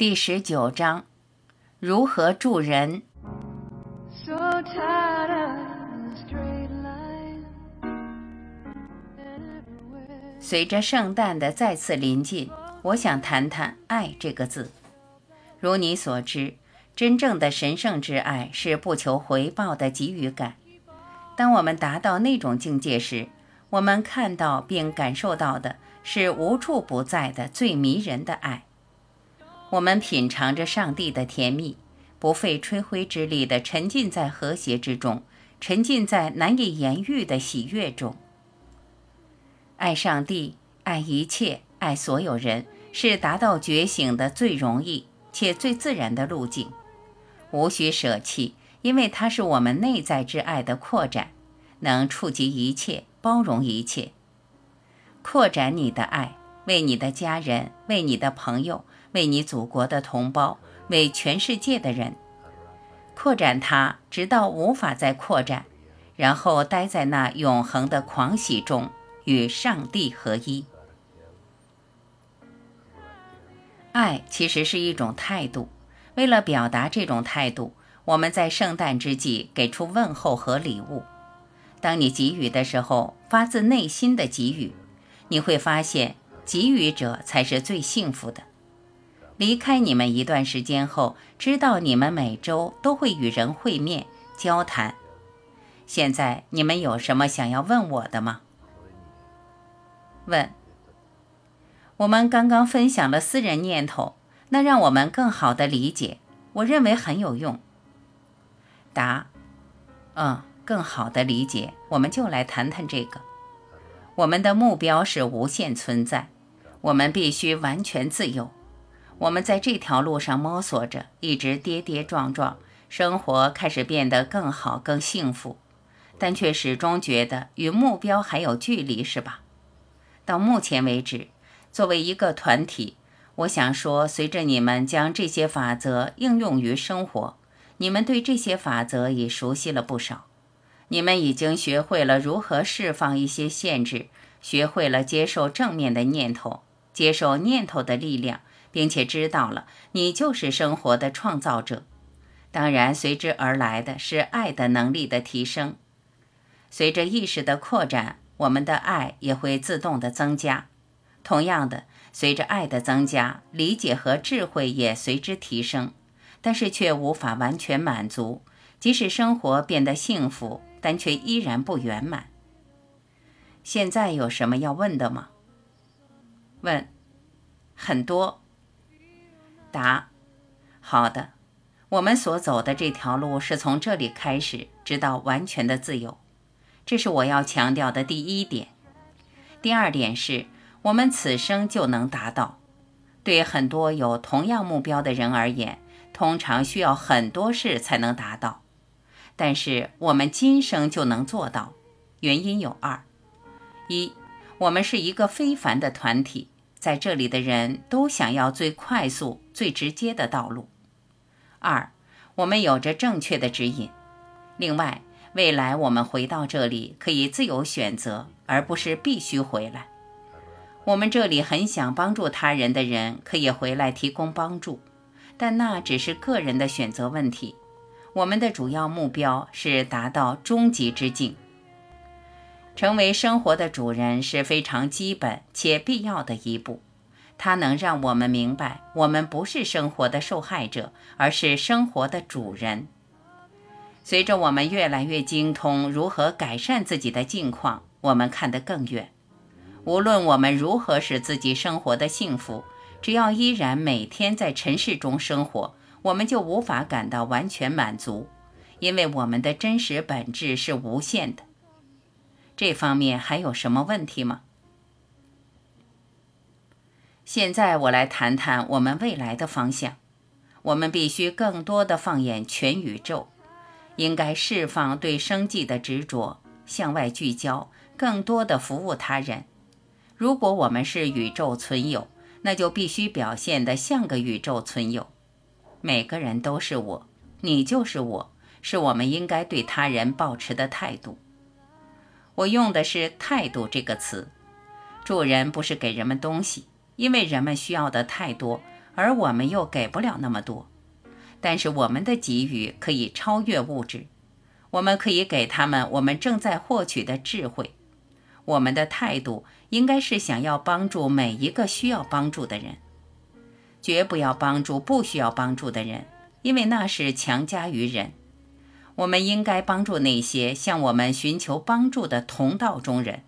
第十九章：如何助人。随着圣诞的再次临近，我想谈谈“爱”这个字。如你所知，真正的神圣之爱是不求回报的给予感。当我们达到那种境界时，我们看到并感受到的是无处不在的最迷人的爱。我们品尝着上帝的甜蜜，不费吹灰之力地沉浸在和谐之中，沉浸在难以言喻的喜悦中。爱上帝，爱一切，爱所有人，是达到觉醒的最容易且最自然的路径。无需舍弃，因为它是我们内在之爱的扩展，能触及一切，包容一切。扩展你的爱，为你的家人，为你的朋友。为你祖国的同胞，为全世界的人，扩展它，直到无法再扩展，然后待在那永恒的狂喜中，与上帝合一。爱其实是一种态度。为了表达这种态度，我们在圣诞之际给出问候和礼物。当你给予的时候，发自内心的给予，你会发现，给予者才是最幸福的。离开你们一段时间后，知道你们每周都会与人会面、交谈。现在你们有什么想要问我的吗？问。我们刚刚分享了私人念头，那让我们更好的理解，我认为很有用。答。嗯，更好的理解，我们就来谈谈这个。我们的目标是无限存在，我们必须完全自由。我们在这条路上摸索着，一直跌跌撞撞，生活开始变得更好、更幸福，但却始终觉得与目标还有距离，是吧？到目前为止，作为一个团体，我想说，随着你们将这些法则应用于生活，你们对这些法则已熟悉了不少，你们已经学会了如何释放一些限制，学会了接受正面的念头，接受念头的力量。并且知道了，你就是生活的创造者。当然，随之而来的是爱的能力的提升。随着意识的扩展，我们的爱也会自动的增加。同样的，随着爱的增加，理解和智慧也随之提升。但是却无法完全满足，即使生活变得幸福，但却依然不圆满。现在有什么要问的吗？问，很多。答：好的，我们所走的这条路是从这里开始，直到完全的自由。这是我要强调的第一点。第二点是，我们此生就能达到。对很多有同样目标的人而言，通常需要很多事才能达到，但是我们今生就能做到。原因有二：一，我们是一个非凡的团体。在这里的人都想要最快速、最直接的道路。二，我们有着正确的指引。另外，未来我们回到这里可以自由选择，而不是必须回来。我们这里很想帮助他人的人可以回来提供帮助，但那只是个人的选择问题。我们的主要目标是达到终极之境。成为生活的主人是非常基本且必要的一步，它能让我们明白，我们不是生活的受害者，而是生活的主人。随着我们越来越精通如何改善自己的境况，我们看得更远。无论我们如何使自己生活的幸福，只要依然每天在尘世中生活，我们就无法感到完全满足，因为我们的真实本质是无限的。这方面还有什么问题吗？现在我来谈谈我们未来的方向。我们必须更多的放眼全宇宙，应该释放对生计的执着，向外聚焦，更多的服务他人。如果我们是宇宙存有，那就必须表现得像个宇宙存有。每个人都是我，你就是我，是我们应该对他人保持的态度。我用的是“态度”这个词，助人不是给人们东西，因为人们需要的太多，而我们又给不了那么多。但是我们的给予可以超越物质，我们可以给他们我们正在获取的智慧。我们的态度应该是想要帮助每一个需要帮助的人，绝不要帮助不需要帮助的人，因为那是强加于人。我们应该帮助那些向我们寻求帮助的同道中人，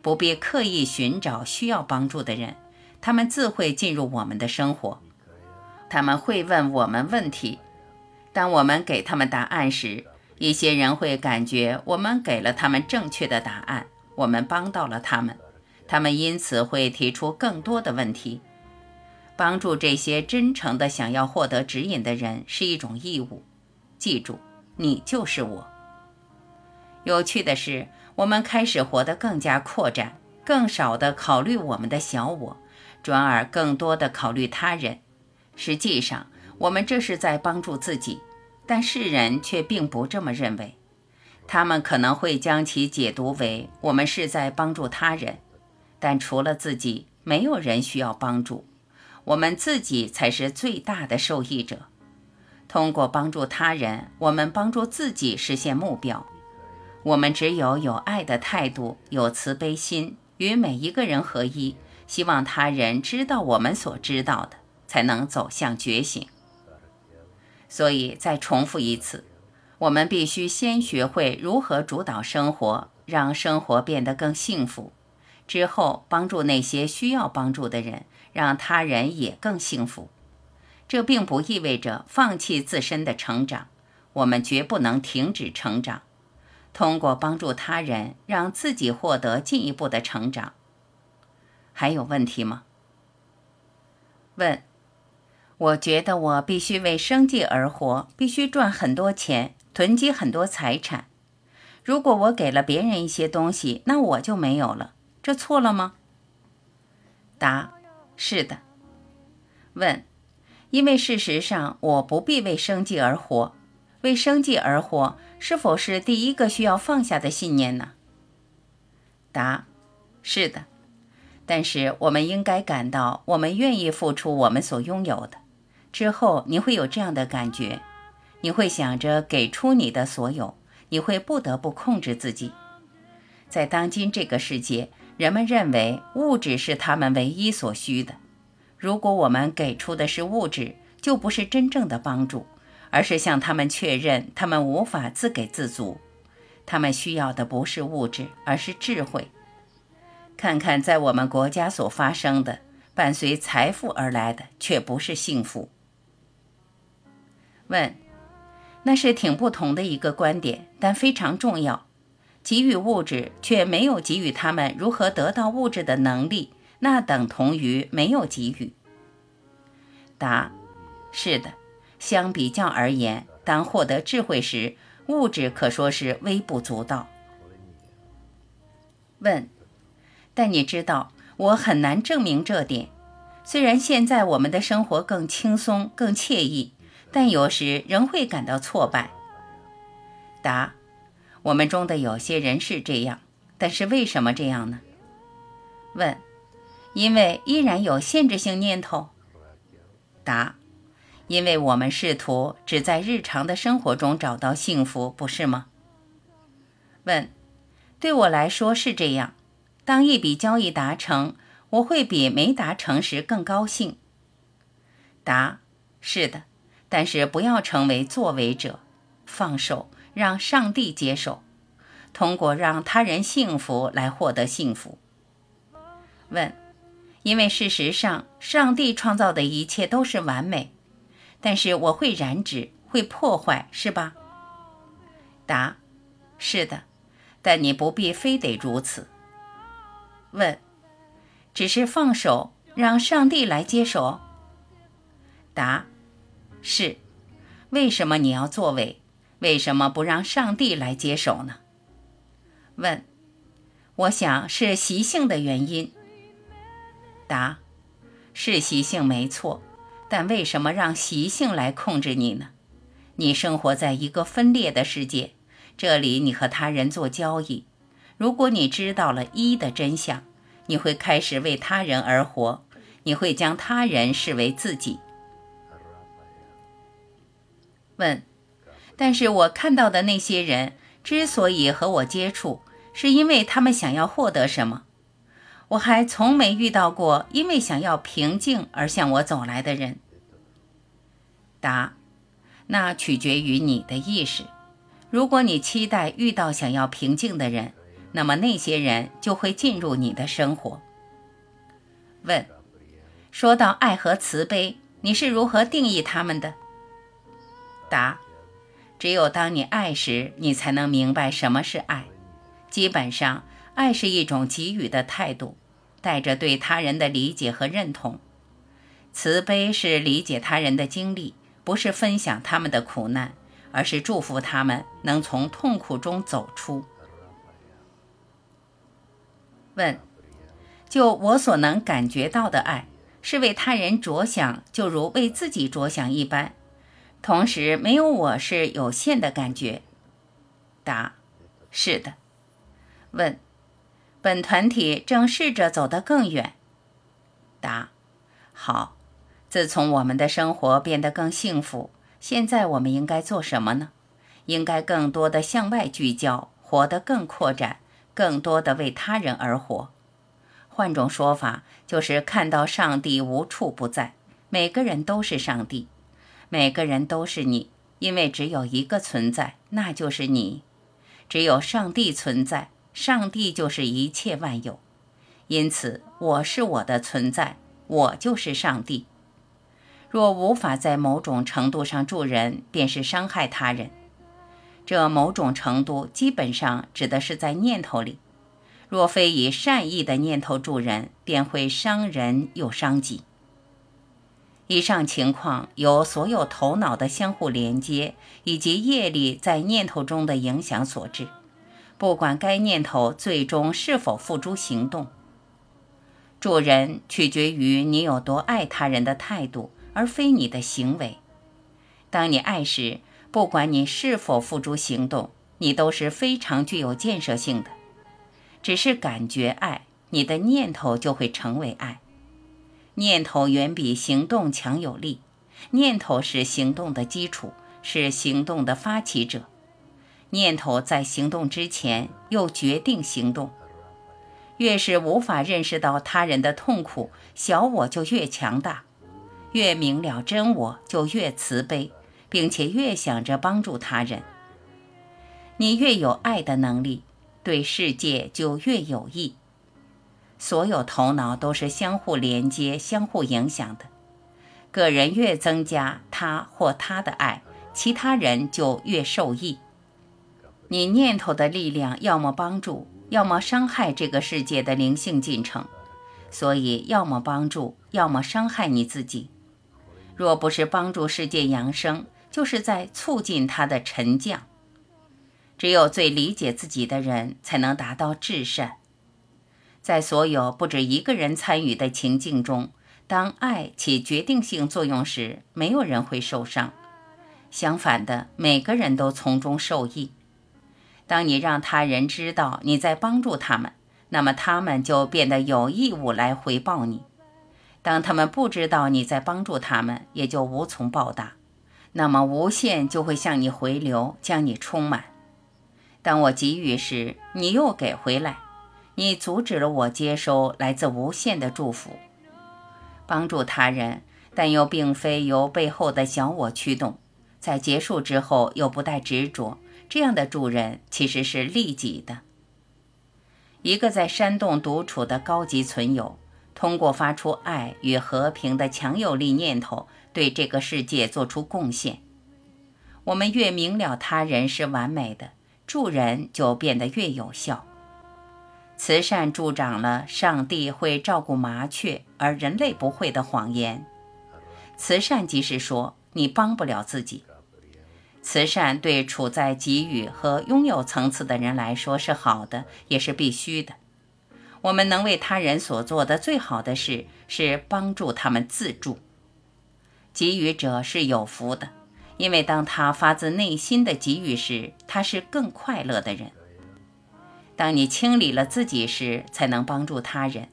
不必刻意寻找需要帮助的人，他们自会进入我们的生活。他们会问我们问题，当我们给他们答案时，一些人会感觉我们给了他们正确的答案，我们帮到了他们，他们因此会提出更多的问题。帮助这些真诚的想要获得指引的人是一种义务。记住，你就是我。有趣的是，我们开始活得更加扩展，更少的考虑我们的小我，转而更多的考虑他人。实际上，我们这是在帮助自己，但世人却并不这么认为。他们可能会将其解读为我们是在帮助他人，但除了自己，没有人需要帮助。我们自己才是最大的受益者。通过帮助他人，我们帮助自己实现目标。我们只有有爱的态度，有慈悲心，与每一个人合一，希望他人知道我们所知道的。才能走向觉醒。所以，再重复一次，我们必须先学会如何主导生活，让生活变得更幸福。之后，帮助那些需要帮助的人，让他人也更幸福。这并不意味着放弃自身的成长，我们绝不能停止成长。通过帮助他人，让自己获得进一步的成长。还有问题吗？问。我觉得我必须为生计而活，必须赚很多钱，囤积很多财产。如果我给了别人一些东西，那我就没有了，这错了吗？答：是的。问：因为事实上我不必为生计而活，为生计而活是否是第一个需要放下的信念呢？答：是的。但是我们应该感到，我们愿意付出我们所拥有的。之后你会有这样的感觉，你会想着给出你的所有，你会不得不控制自己。在当今这个世界，人们认为物质是他们唯一所需的。如果我们给出的是物质，就不是真正的帮助，而是向他们确认他们无法自给自足。他们需要的不是物质，而是智慧。看看在我们国家所发生的，伴随财富而来的却不是幸福。问，那是挺不同的一个观点，但非常重要。给予物质却没有给予他们如何得到物质的能力，那等同于没有给予。答：是的。相比较而言，当获得智慧时，物质可说是微不足道。问，但你知道，我很难证明这点。虽然现在我们的生活更轻松、更惬意。但有时仍会感到挫败。答：我们中的有些人是这样，但是为什么这样呢？问：因为依然有限制性念头。答：因为我们试图只在日常的生活中找到幸福，不是吗？问：对我来说是这样。当一笔交易达成，我会比没达成时更高兴。答：是的。但是不要成为作为者，放手，让上帝接手，通过让他人幸福来获得幸福。问：因为事实上，上帝创造的一切都是完美，但是我会染指，会破坏，是吧？答：是的，但你不必非得如此。问：只是放手，让上帝来接手？答。是，为什么你要作为？为什么不让上帝来接手呢？问，我想是习性的原因。答，是习性没错，但为什么让习性来控制你呢？你生活在一个分裂的世界，这里你和他人做交易。如果你知道了一的真相，你会开始为他人而活，你会将他人视为自己。问：但是我看到的那些人之所以和我接触，是因为他们想要获得什么？我还从没遇到过因为想要平静而向我走来的人。答：那取决于你的意识。如果你期待遇到想要平静的人，那么那些人就会进入你的生活。问：说到爱和慈悲，你是如何定义他们的？答：只有当你爱时，你才能明白什么是爱。基本上，爱是一种给予的态度，带着对他人的理解和认同。慈悲是理解他人的经历，不是分享他们的苦难。而是祝福他们能从痛苦中走出。问：就我所能感觉到的爱，是为他人着想，就如为自己着想一般，同时没有我是有限的感觉。答：是的。问：本团体正试着走得更远。答：好。自从我们的生活变得更幸福。现在我们应该做什么呢？应该更多的向外聚焦，活得更扩展，更多的为他人而活。换种说法，就是看到上帝无处不在，每个人都是上帝，每个人都是你，因为只有一个存在，那就是你。只有上帝存在，上帝就是一切万有。因此，我是我的存在，我就是上帝。若无法在某种程度上助人，便是伤害他人。这某种程度基本上指的是在念头里。若非以善意的念头助人，便会伤人又伤己。以上情况由所有头脑的相互连接以及业力在念头中的影响所致。不管该念头最终是否付诸行动，助人取决于你有多爱他人的态度。而非你的行为。当你爱时，不管你是否付诸行动，你都是非常具有建设性的。只是感觉爱，你的念头就会成为爱。念头远比行动强有力。念头是行动的基础，是行动的发起者。念头在行动之前又决定行动。越是无法认识到他人的痛苦，小我就越强大。越明了真我，就越慈悲，并且越想着帮助他人。你越有爱的能力，对世界就越有益。所有头脑都是相互连接、相互影响的。个人越增加他或他的爱，其他人就越受益。你念头的力量，要么帮助，要么伤害这个世界的灵性进程。所以，要么帮助，要么伤害你自己。若不是帮助世界扬升，就是在促进它的沉降。只有最理解自己的人，才能达到至善。在所有不止一个人参与的情境中，当爱起决定性作用时，没有人会受伤。相反的，每个人都从中受益。当你让他人知道你在帮助他们，那么他们就变得有义务来回报你。当他们不知道你在帮助他们，也就无从报答，那么无限就会向你回流，将你充满。当我给予时，你又给回来，你阻止了我接收来自无限的祝福。帮助他人，但又并非由背后的小我驱动，在结束之后又不带执着，这样的助人其实是利己的。一个在山洞独处的高级存有。通过发出爱与和平的强有力念头，对这个世界做出贡献。我们越明了他人是完美的，助人就变得越有效。慈善助长了上帝会照顾麻雀，而人类不会的谎言。慈善即是说你帮不了自己。慈善对处在给予和拥有层次的人来说是好的，也是必须的。我们能为他人所做的最好的事，是帮助他们自助。给予者是有福的，因为当他发自内心的给予时，他是更快乐的人。当你清理了自己时，才能帮助他人。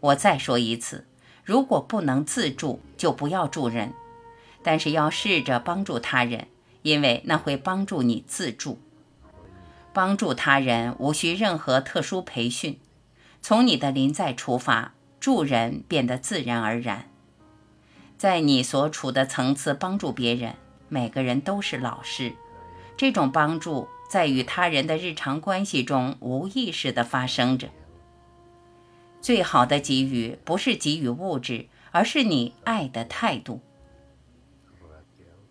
我再说一次，如果不能自助，就不要助人，但是要试着帮助他人，因为那会帮助你自助。帮助他人无需任何特殊培训，从你的临在出发，助人变得自然而然。在你所处的层次帮助别人，每个人都是老师。这种帮助在与他人的日常关系中无意识地发生着。最好的给予不是给予物质，而是你爱的态度。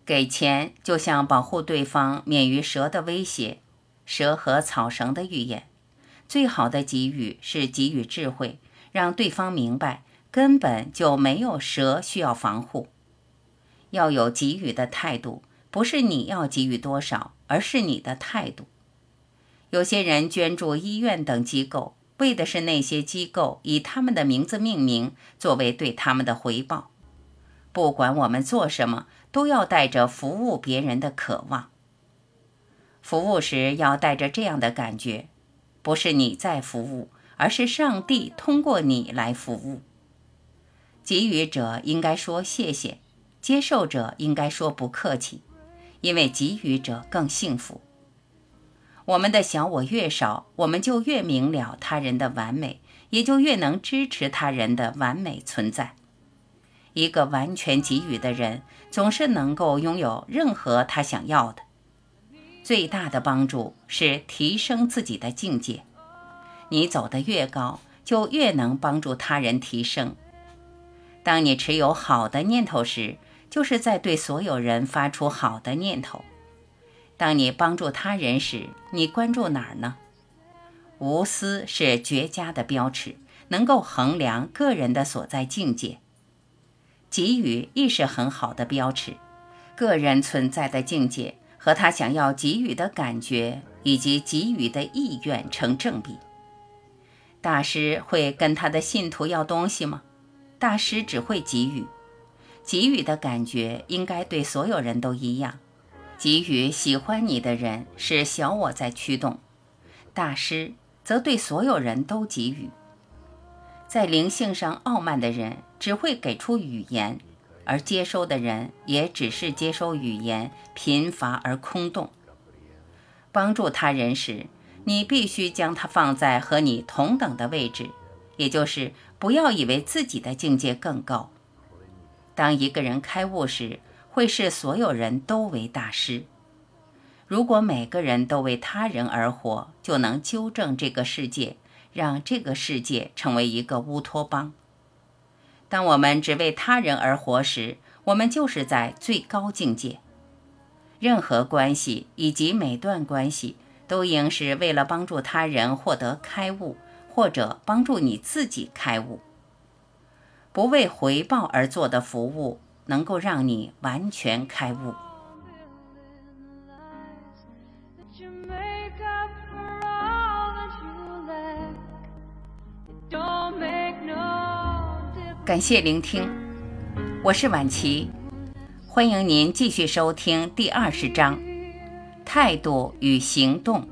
给钱就像保护对方免于蛇的威胁，蛇和草绳的预言。最好的给予是给予智慧，让对方明白根本就没有蛇需要防护。要有给予的态度，不是你要给予多少，而是你的态度。有些人捐助医院等机构。为的是那些机构以他们的名字命名，作为对他们的回报。不管我们做什么，都要带着服务别人的渴望。服务时要带着这样的感觉：不是你在服务，而是上帝通过你来服务。给予者应该说谢谢，接受者应该说不客气，因为给予者更幸福。我们的小我越少，我们就越明了他人的完美，也就越能支持他人的完美存在。一个完全给予的人，总是能够拥有任何他想要的。最大的帮助是提升自己的境界。你走得越高，就越能帮助他人提升。当你持有好的念头时，就是在对所有人发出好的念头。当你帮助他人时，你关注哪儿呢？无私是绝佳的标尺，能够衡量个人的所在境界。给予亦是很好的标尺，个人存在的境界和他想要给予的感觉以及给予的意愿成正比。大师会跟他的信徒要东西吗？大师只会给予，给予的感觉应该对所有人都一样。给予喜欢你的人是小我在驱动，大师则对所有人都给予。在灵性上傲慢的人只会给出语言，而接收的人也只是接收语言，贫乏而空洞。帮助他人时，你必须将它放在和你同等的位置，也就是不要以为自己的境界更高。当一个人开悟时，会视所有人都为大师。如果每个人都为他人而活，就能纠正这个世界，让这个世界成为一个乌托邦。当我们只为他人而活时，我们就是在最高境界。任何关系以及每段关系，都应是为了帮助他人获得开悟，或者帮助你自己开悟。不为回报而做的服务。能够让你完全开悟。感谢聆听，我是婉琪，欢迎您继续收听第二十章：态度与行动。